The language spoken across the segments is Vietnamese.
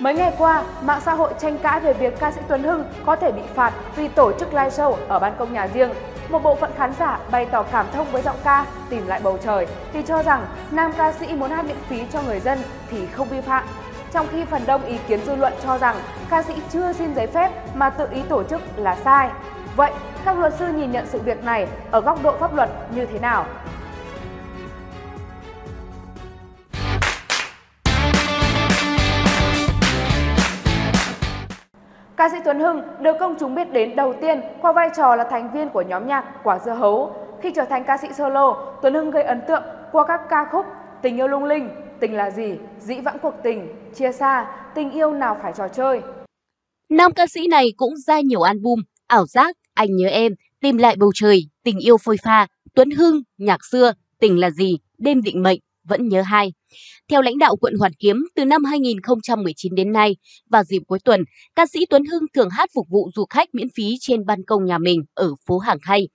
Mấy ngày qua, mạng xã hội tranh cãi về việc ca sĩ Tuấn Hưng có thể bị phạt vì tổ chức live show ở ban công nhà riêng. Một bộ phận khán giả bày tỏ cảm thông với giọng ca Tìm lại bầu trời thì cho rằng nam ca sĩ muốn hát miễn phí cho người dân thì không vi phạm. Trong khi phần đông ý kiến dư luận cho rằng ca sĩ chưa xin giấy phép mà tự ý tổ chức là sai. Vậy, các luật sư nhìn nhận sự việc này ở góc độ pháp luật như thế nào? Ca sĩ Tuấn Hưng được công chúng biết đến đầu tiên qua vai trò là thành viên của nhóm nhạc Quả Dưa Hấu. Khi trở thành ca sĩ solo, Tuấn Hưng gây ấn tượng qua các ca khúc Tình yêu lung linh, Tình là gì, Dĩ vãng cuộc tình, Chia xa, Tình yêu nào phải trò chơi. Nam ca sĩ này cũng ra nhiều album Ảo giác, Anh nhớ em, Tìm lại bầu trời, Tình yêu phôi pha, Tuấn Hưng, Nhạc xưa, Tình là gì, Đêm định mệnh, vẫn nhớ hai. Theo lãnh đạo quận Hoàn Kiếm, từ năm 2019 đến nay, vào dịp cuối tuần, ca sĩ Tuấn Hưng thường hát phục vụ du khách miễn phí trên ban công nhà mình ở phố Hàng Khay.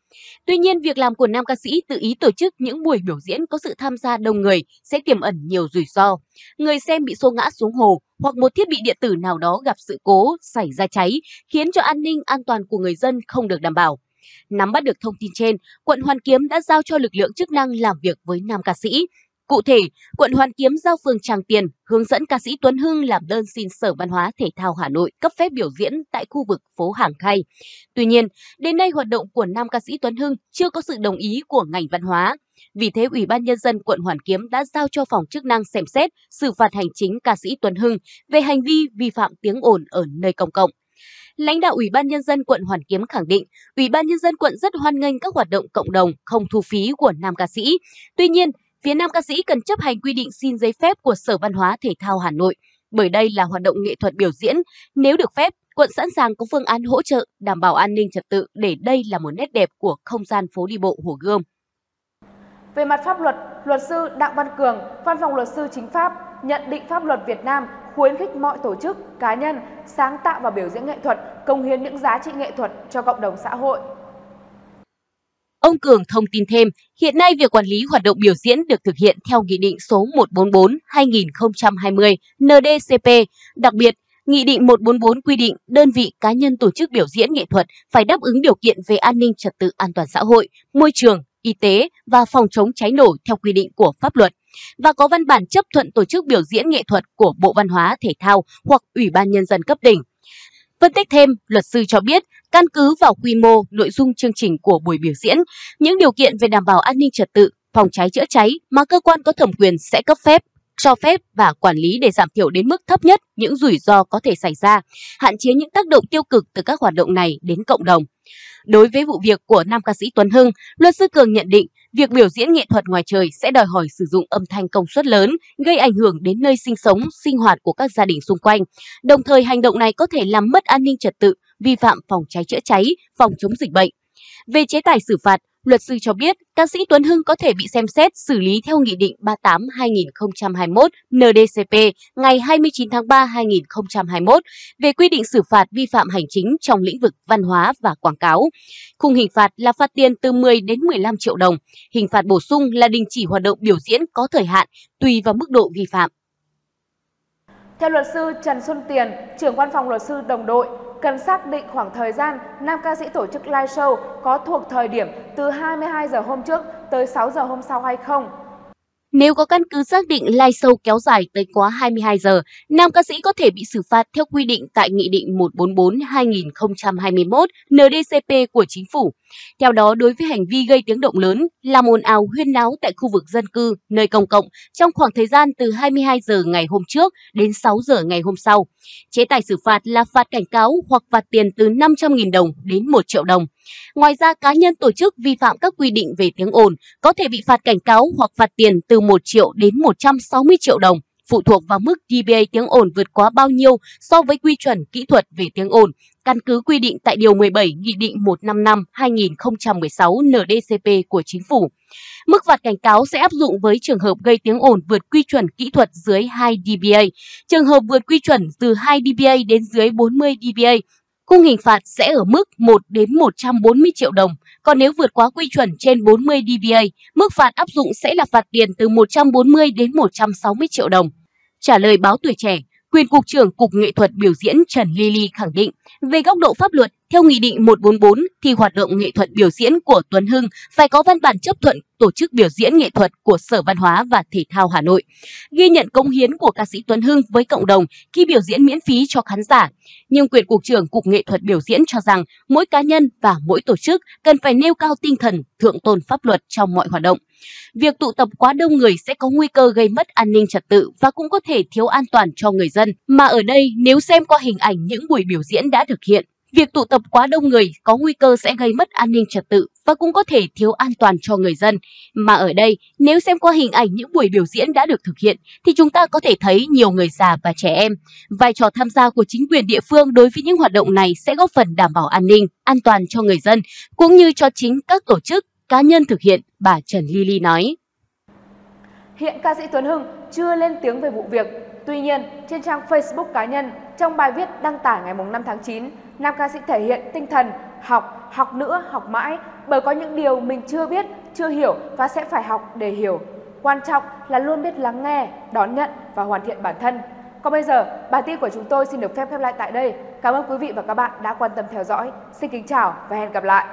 Tuy nhiên, việc làm của nam ca sĩ tự ý tổ chức những buổi biểu diễn có sự tham gia đông người sẽ tiềm ẩn nhiều rủi ro. Người xem bị xô ngã xuống hồ hoặc một thiết bị điện tử nào đó gặp sự cố, xảy ra cháy, khiến cho an ninh an toàn của người dân không được đảm bảo. Nắm bắt được thông tin trên, quận Hoàn Kiếm đã giao cho lực lượng chức năng làm việc với nam ca sĩ, Cụ thể, quận Hoàn Kiếm giao phường Tràng Tiền hướng dẫn ca sĩ Tuấn Hưng làm đơn xin Sở Văn hóa Thể thao Hà Nội cấp phép biểu diễn tại khu vực phố Hàng Khay. Tuy nhiên, đến nay hoạt động của nam ca sĩ Tuấn Hưng chưa có sự đồng ý của ngành văn hóa. Vì thế, Ủy ban Nhân dân quận Hoàn Kiếm đã giao cho phòng chức năng xem xét xử phạt hành chính ca sĩ Tuấn Hưng về hành vi vi phạm tiếng ồn ở nơi công cộng. Lãnh đạo Ủy ban Nhân dân quận Hoàn Kiếm khẳng định, Ủy ban Nhân dân quận rất hoan nghênh các hoạt động cộng đồng không thu phí của nam ca sĩ. Tuy nhiên, phía nam ca sĩ cần chấp hành quy định xin giấy phép của Sở Văn hóa Thể thao Hà Nội, bởi đây là hoạt động nghệ thuật biểu diễn. Nếu được phép, quận sẵn sàng có phương án hỗ trợ đảm bảo an ninh trật tự để đây là một nét đẹp của không gian phố đi bộ Hồ Gươm. Về mặt pháp luật, luật sư Đặng Văn Cường, Văn phòng luật sư chính pháp nhận định pháp luật Việt Nam khuyến khích mọi tổ chức, cá nhân sáng tạo và biểu diễn nghệ thuật, công hiến những giá trị nghệ thuật cho cộng đồng xã hội. Ông Cường thông tin thêm, hiện nay việc quản lý hoạt động biểu diễn được thực hiện theo Nghị định số 144-2020 NDCP. Đặc biệt, Nghị định 144 quy định đơn vị cá nhân tổ chức biểu diễn nghệ thuật phải đáp ứng điều kiện về an ninh trật tự an toàn xã hội, môi trường, y tế và phòng chống cháy nổ theo quy định của pháp luật và có văn bản chấp thuận tổ chức biểu diễn nghệ thuật của Bộ Văn hóa, Thể thao hoặc Ủy ban Nhân dân cấp tỉnh. Phân tích thêm, luật sư cho biết, căn cứ vào quy mô, nội dung chương trình của buổi biểu diễn, những điều kiện về đảm bảo an ninh trật tự, phòng cháy chữa cháy mà cơ quan có thẩm quyền sẽ cấp phép, cho phép và quản lý để giảm thiểu đến mức thấp nhất những rủi ro có thể xảy ra, hạn chế những tác động tiêu cực từ các hoạt động này đến cộng đồng. Đối với vụ việc của nam ca sĩ Tuấn Hưng, luật sư Cường nhận định việc biểu diễn nghệ thuật ngoài trời sẽ đòi hỏi sử dụng âm thanh công suất lớn, gây ảnh hưởng đến nơi sinh sống, sinh hoạt của các gia đình xung quanh. Đồng thời hành động này có thể làm mất an ninh trật tự, vi phạm phòng cháy chữa cháy, phòng chống dịch bệnh. Về chế tài xử phạt, Luật sư cho biết, ca sĩ Tuấn Hưng có thể bị xem xét xử lý theo Nghị định 38-2021 NDCP ngày 29 tháng 3 2021 về quy định xử phạt vi phạm hành chính trong lĩnh vực văn hóa và quảng cáo. Khung hình phạt là phạt tiền từ 10 đến 15 triệu đồng. Hình phạt bổ sung là đình chỉ hoạt động biểu diễn có thời hạn tùy vào mức độ vi phạm. Theo luật sư Trần Xuân Tiền, trưởng văn phòng luật sư đồng đội, cần xác định khoảng thời gian nam ca sĩ tổ chức live show có thuộc thời điểm từ 22 giờ hôm trước tới 6 giờ hôm sau hay không. Nếu có căn cứ xác định live show kéo dài tới quá 22 giờ, nam ca sĩ có thể bị xử phạt theo quy định tại Nghị định 144-2021 NDCP của Chính phủ. Theo đó, đối với hành vi gây tiếng động lớn, làm ồn ào huyên náo tại khu vực dân cư, nơi công cộng trong khoảng thời gian từ 22 giờ ngày hôm trước đến 6 giờ ngày hôm sau. Chế tài xử phạt là phạt cảnh cáo hoặc phạt tiền từ 500.000 đồng đến 1 triệu đồng. Ngoài ra, cá nhân tổ chức vi phạm các quy định về tiếng ồn có thể bị phạt cảnh cáo hoặc phạt tiền từ 1 triệu đến 160 triệu đồng phụ thuộc vào mức dBA tiếng ồn vượt quá bao nhiêu so với quy chuẩn kỹ thuật về tiếng ồn, căn cứ quy định tại Điều 17 Nghị định 155-2016 NDCP của Chính phủ. Mức phạt cảnh cáo sẽ áp dụng với trường hợp gây tiếng ồn vượt quy chuẩn kỹ thuật dưới 2 dBA, trường hợp vượt quy chuẩn từ 2 dBA đến dưới 40 dBA Khung hình phạt sẽ ở mức 1 đến 140 triệu đồng, còn nếu vượt quá quy chuẩn trên 40 dBA, mức phạt áp dụng sẽ là phạt tiền từ 140 đến 160 triệu đồng. Trả lời báo tuổi trẻ, quyền Cục trưởng Cục Nghệ thuật biểu diễn Trần Lily khẳng định, về góc độ pháp luật, theo Nghị định 144 thì hoạt động nghệ thuật biểu diễn của Tuấn Hưng phải có văn bản chấp thuận tổ chức biểu diễn nghệ thuật của Sở Văn hóa và Thể thao Hà Nội. Ghi nhận công hiến của ca sĩ Tuấn Hưng với cộng đồng khi biểu diễn miễn phí cho khán giả. Nhưng quyền Cục trưởng Cục Nghệ thuật biểu diễn cho rằng mỗi cá nhân và mỗi tổ chức cần phải nêu cao tinh thần thượng tôn pháp luật trong mọi hoạt động. Việc tụ tập quá đông người sẽ có nguy cơ gây mất an ninh trật tự và cũng có thể thiếu an toàn cho người dân. Mà ở đây, nếu xem qua hình ảnh những buổi biểu diễn đã thực hiện, Việc tụ tập quá đông người có nguy cơ sẽ gây mất an ninh trật tự và cũng có thể thiếu an toàn cho người dân. Mà ở đây, nếu xem qua hình ảnh những buổi biểu diễn đã được thực hiện, thì chúng ta có thể thấy nhiều người già và trẻ em. Vai trò tham gia của chính quyền địa phương đối với những hoạt động này sẽ góp phần đảm bảo an ninh, an toàn cho người dân, cũng như cho chính các tổ chức, cá nhân thực hiện, bà Trần Lily nói. Hiện ca sĩ Tuấn Hưng chưa lên tiếng về vụ việc. Tuy nhiên, trên trang Facebook cá nhân, trong bài viết đăng tải ngày 5 tháng 9, nam ca sĩ thể hiện tinh thần học, học nữa, học mãi bởi có những điều mình chưa biết, chưa hiểu và sẽ phải học để hiểu. Quan trọng là luôn biết lắng nghe, đón nhận và hoàn thiện bản thân. Còn bây giờ, bản tin của chúng tôi xin được phép khép lại tại đây. Cảm ơn quý vị và các bạn đã quan tâm theo dõi. Xin kính chào và hẹn gặp lại.